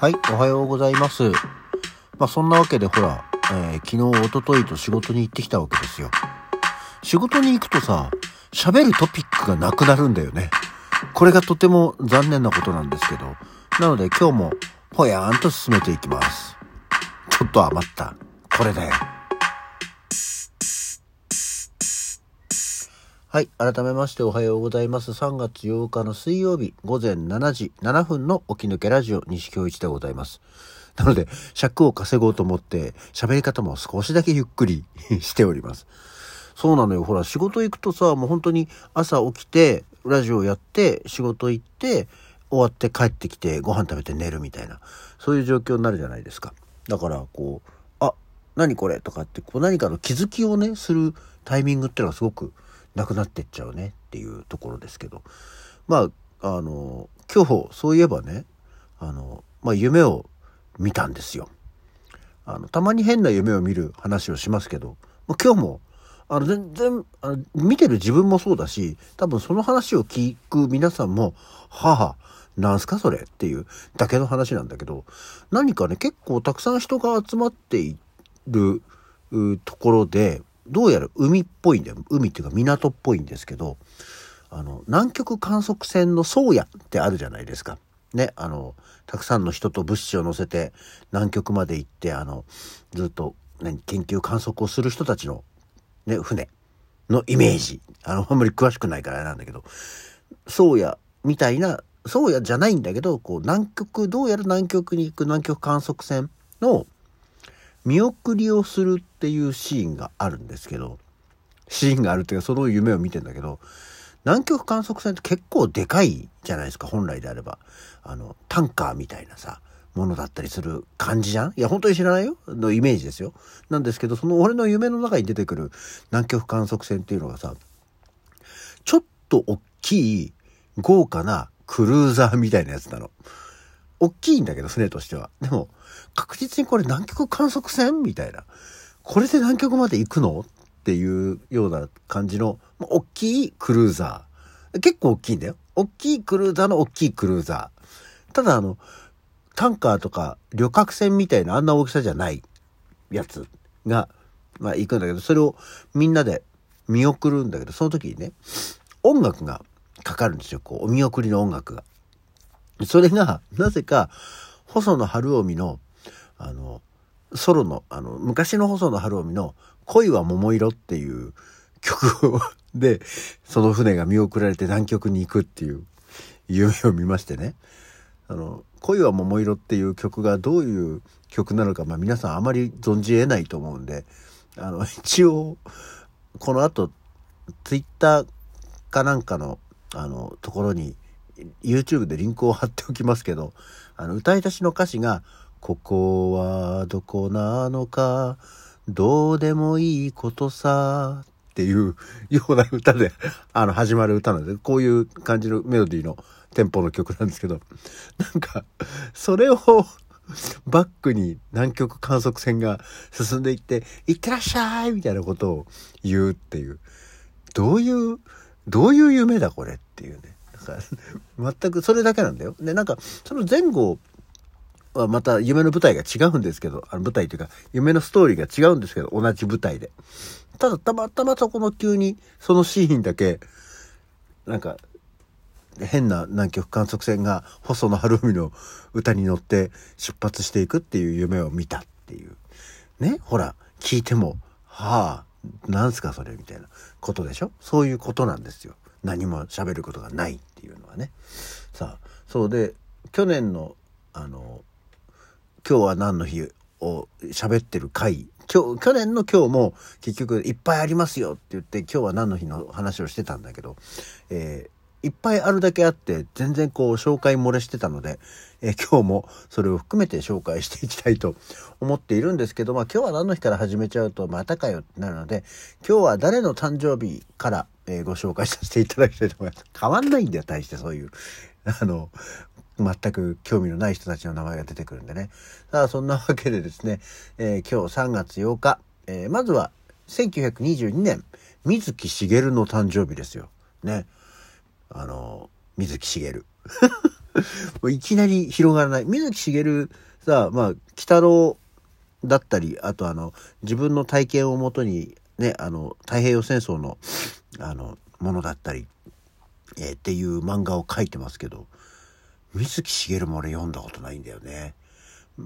はい、おはようございます。まあそんなわけでほら、えー昨日、おとといと仕事に行ってきたわけですよ。仕事に行くとさ、喋るトピックがなくなるんだよね。これがとても残念なことなんですけど。なので今日もぽやーんと進めていきます。ちょっと余った。これだよ。はい。改めましておはようございます。3月8日の水曜日午前7時7分の起き抜けラジオ西京一でございます。なので、尺を稼ごうと思って、喋り方も少しだけゆっくり しております。そうなのよ。ほら、仕事行くとさ、もう本当に朝起きて、ラジオやって、仕事行って、終わって帰ってきて、ご飯食べて寝るみたいな、そういう状況になるじゃないですか。だから、こう、あ、何これとかって、こう何かの気づきをね、するタイミングっていうのがすごくなくなってっちゃうねっていうところですけど。まあ、あの、今日、そういえばね、あの、まあ、夢を見たんですよ。あの、たまに変な夢を見る話をしますけど、もう今日も、あの、全然、あの見てる自分もそうだし、多分その話を聞く皆さんも、はあ、なんすかそれっていうだけの話なんだけど、何かね、結構たくさん人が集まっているところで、どうやら海っぽいんだよ。海っていうか港っぽいんですけど、あの、南極観測船の宗谷ってあるじゃないですか。ね、あの、たくさんの人と物資を乗せて南極まで行って、あの、ずっと、何、研究観測をする人たちの、ね、船のイメージ。あの、あんまり詳しくないからなんだけど、宗谷みたいな、宗谷じゃないんだけど、こう、南極、どうやら南極に行く南極観測船の見送りをするっていうシーンがあるんですけど、シーンがあるっていうか、その夢を見てんだけど、南極観測船って結構でかいじゃないですか、本来であれば。あの、タンカーみたいなさ、ものだったりする感じじゃん？いや、本当に知らないよ？のイメージですよ。なんですけど、その俺の夢の中に出てくる南極観測船っていうのがさ、ちょっと大きい豪華なクルーザーみたいなやつなの。大きいんだけど、船としては。でも、確実にこれ南極観測船？みたいな。これで南極まで行くの？っていうような感じの、まあ大きいクルーザー。結構大きいんだよ。大きいクルーザーの大きいクルーザー。ただあの、タンカーとか旅客船みたいなあんな大きさじゃないやつが、まあ行くんだけど、それをみんなで見送るんだけど、その時にね、音楽がかかるんですよ。こう、お見送りの音楽が。それが、なぜか、細野晴臣の、あの、ソロの、あの、昔の細野晴臣の恋は桃色っていう曲で、その船が見送られて南極に行くっていう夢を見ましてね。あの、恋は桃色っていう曲がどういう曲なのか、まあ皆さんあまり存じ得ないと思うんで、あの、一応、この後、ツイッターかなんかの、あの、ところに、YouTube でリンクを貼っておきますけど、あの、歌い出しの歌詞が、ここはどこなのか、どうでもいいことさ、っていうような歌で、あの、始まる歌なんです、こういう感じのメロディーのテンポの曲なんですけど、なんか、それをバックに南極観測船が進んでいって、いってらっしゃいみたいなことを言うっていう、どういう、どういう夢だこれっていうね。なんか全くそれだけなんだよ。で、なんか、その前後はまた夢の舞台が違うんですけど、あの舞台というか、夢のストーリーが違うんですけど、同じ舞台で。ただ、たまたまそこの急に、そのシーンだけ、なんか、変な南極観測船が細野晴臣の歌に乗って出発していくっていう夢を見たっていう。ねほら、聞いても、はあ、なんすかそれみたいなことでしょ？そういうことなんですよ。何も喋ることがないっていうのはね。さあ、そうで、去年の、あの、今日は何の日を喋ってる回、今日、去年の今日も結局いっぱいありますよって言って今日は何の日の話をしてたんだけど、えーいっぱいあるだけあって全然こう紹介漏れしてたので、えー今日もそれを含めて紹介していきたいと思っているんですけど、まあ今日は何の日から始めちゃうとまたかよってなるので、今日は誰の誕生日から、えーご紹介させていただきたいと思います。変わんないんだよ、大してそういう。あの、全く興味のない人たちの名前が出てくるんでね。さあ、そんなわけでですね、えー今日3月8日、えーまずは1922年、水木しげるの誕生日ですよ。ね。あの、水木しげる。もういきなり広がらない。水木しげるさ、まあ、鬼太郎だったり、あとあの、自分の体験をもとに、ね、あの、太平洋戦争の、あの、ものだったり、えー、っていう漫画を描いてますけど、水木しげるも俺読んだことないんだよね。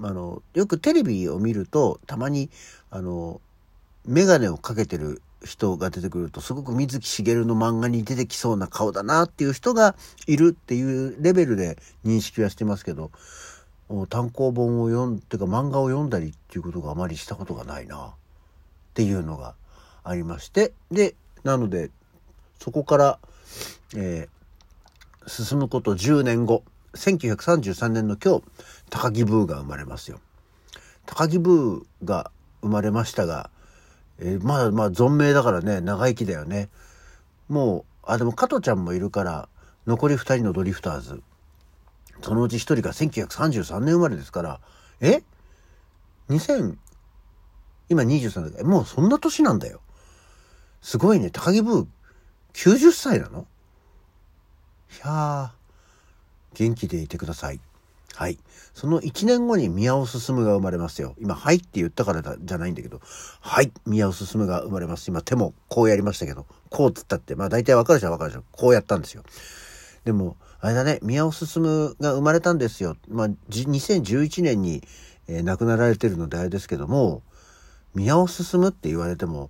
あの、よくテレビを見ると、たまに、あの、メガネをかけてる人が出てくると、すごく水木しげるの漫画に出てきそうな顔だなっていう人がいるっていうレベルで認識はしてますけど、単行本を読んっ、ていうか漫画を読んだりっていうことがあまりしたことがないなっていうのがありまして、で、なので、そこから、えー、進むこと10年後、1933年の今日、高木ブーが生まれますよ。高木ブーが生まれましたが、えー、まあまあ存命だからね、長生きだよね。もう、あ、でも加トちゃんもいるから、残り2人のドリフターズ。そのうち1人が1933年生まれですから、え ?2000、今23だけど、もうそんな年なんだよ。すごいね、高木ブー、90歳なの？いやー、元気でいてください。はい。その1年後に宮尾進が生まれますよ。今、はいって言ったからじゃないんだけど、はい、宮尾進が生まれます。今、手もこうやりましたけど、こうつったって、まあ大体わかる人はわかるでしょ。こうやったんですよ。でも、あれだね、宮尾進が生まれたんですよ。まあ、2011年に、えー、亡くなられてるのであれですけども、宮尾進って言われても、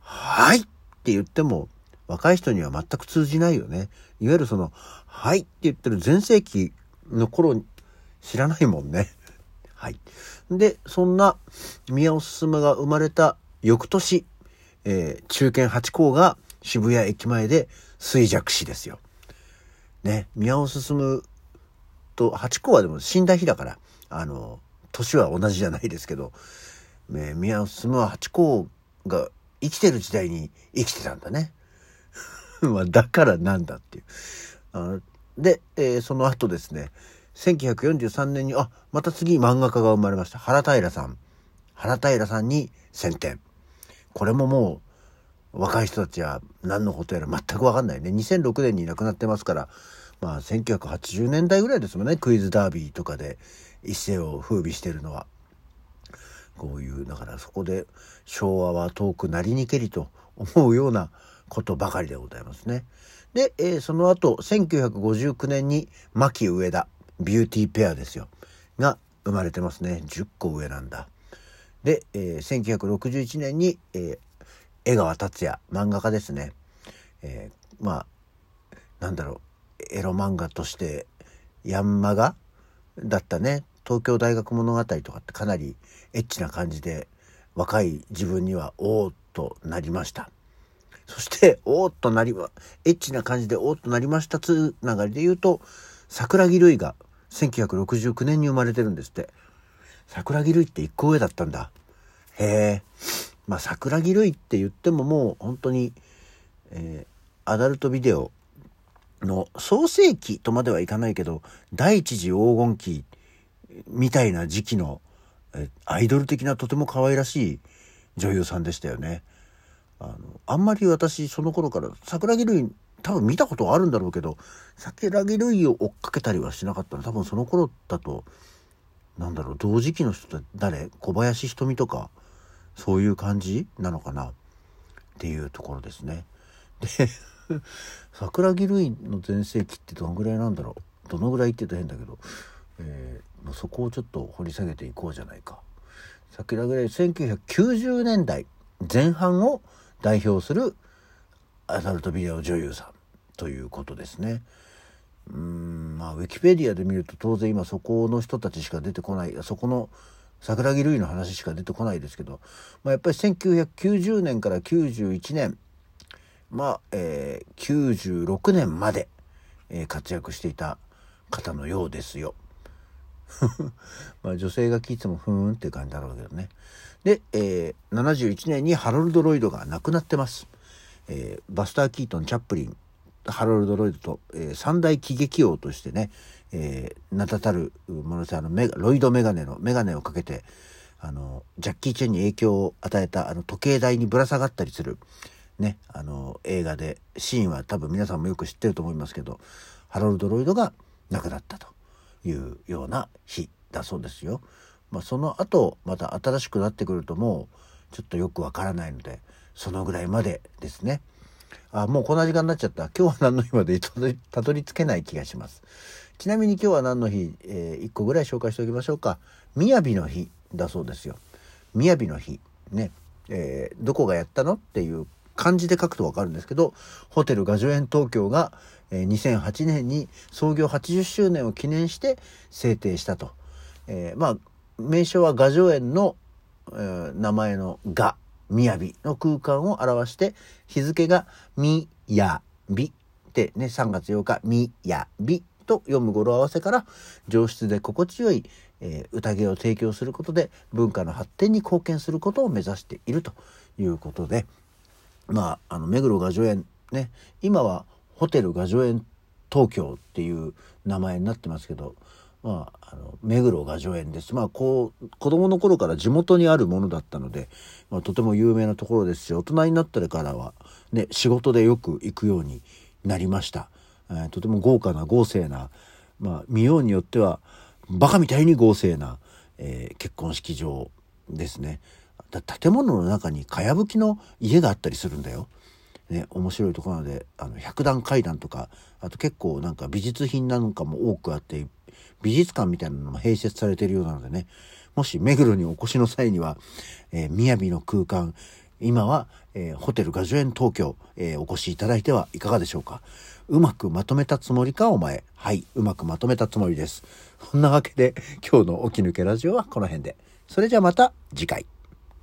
はいって言っても、若い人には全く通じないよね。いわゆるその、はいって言ってる前世紀の頃知らないもんね。はい。で、そんな宮尾進が生まれた翌年、えー、中堅八校が渋谷駅前で衰弱死ですよ。ね、宮尾進と八校はでも死んだ日だから、あの、年は同じじゃないですけど、ね、宮尾進は八校が生きてる時代に生きてたんだね。まあ、だからなんだっていう。あで、えー、その後ですね、1943年に、あ、また次漫画家が生まれました。原平さん。原平さんに選点。これももう、若い人たちは何のことやら全くわかんないね。2006年に亡くなってますから、まあ1980年代ぐらいですもんね。クイズダービーとかで一世を風靡してるのは。こういう、だからそこで昭和は遠くなりにけりと思うようなことばかりでございますね。で、えー、その後、1959年に牧上田。ビューティーペアですよ。が生まれてますね。10個上なんだ。で、えー、1961年に、えー、江川達也、漫画家ですね。えー、まあ、なんだろう、エロ漫画として、ヤンマガだったね。東京大学物語とかってかなりエッチな感じで、若い自分にはおーっとなりました。そして、おーっとなりま、エッチな感じでおーっとなりましたつながりで言うと、桜木類が1969年に生まれてるんですって。桜木類って一個上だったんだ。へえ。まあ桜木類って言ってももう本当に、えー、アダルトビデオの創世期とまではいかないけど、第一次黄金期みたいな時期の、えアイドル的なとても可愛らしい女優さんでしたよね。あの、あんまり私その頃から桜木類多分見たことはあるんだろうけど、桜木類を追っかけたりはしなかったら、多分その頃だと、なんだろう、同時期の人って誰小林瞳とか、そういう感じなのかなっていうところですね。で、桜木類の全盛期ってどのぐらいなんだろう。どのぐらいって言うと変だけど、えー、そこをちょっと掘り下げていこうじゃないか。桜木類1990年代前半を代表するアダルトビデオ女優さんということですね。うんまあウィキペディアで見ると当然今そこの人たちしか出てこないそこの桜木類の話しか出てこないですけど、まあ、やっぱり1990年から91年まあ、えー、96年まで、えー、活躍していた方のようですよ。まあ女性が聞いてもふーんって感じだろうけどね。で、えー、71年にハロルド・ロイドが亡くなってます。えー、バスター・キートン、チャップリン、ハロルド・ロイドと、えー、三大喜劇王としてね、えー、名だたるものであのメロイドメガネのメガネをかけてあのジャッキー・チェンに影響を与えたあの時計台にぶら下がったりする、ね、あの映画でシーンは多分皆さんもよく知ってると思いますけどハロルド・ロイドが亡くなったというような日だそうですよ。まあ、その後また新しくなってくるともうちょっとよくわからないのでそのぐらいまでですね。あ、もうこんな時間になっちゃった。今日は何の日までたどり 着けない気がします。ちなみに今日は何の日、えー、1個ぐらい紹介しておきましょうか。雅の日だそうですよ。雅の日。ね。えー、どこがやったのっていう漢字で書くとわかるんですけど、ホテル画助園東京が、えー、2008年に創業80周年を記念して制定したと。えー、まあ、名称は画助園の、えー、名前の画、雅の空間を表して、日付がみやびってね、3月8日、みやびと読む語呂合わせから上質で心地よい、えー、宴を提供することで文化の発展に貢献することを目指しているということでまああの目黒雅助園ね今はホテル雅助園東京っていう名前になってますけどまあ、あの目黒雅助園です。まあ、こう、子供の頃から地元にあるものだったので、まあ、とても有名なところですし、大人になってからは、ね、仕事でよく行くようになりました。えー、とても豪華な豪勢な、まあ、見ようによってはバカみたいに豪勢な、えー、結婚式場ですね。建物の中にかやぶきの家があったりするんだよ。ね、面白いところなのであの百段階段とかあと結構なんか美術品なんかも多くあって美術館みたいなのも併設されているようなのでねもし目黒にお越しの際には、えー、雅の空間今は、えー、ホテルガジュエン東京、えー、お越しいただいてはいかがでしょうか。うまくまとめたつもりかお前。はい、うまくまとめたつもりです。そんなわけで今日の起き抜けラジオはこの辺で。それじゃまた次回。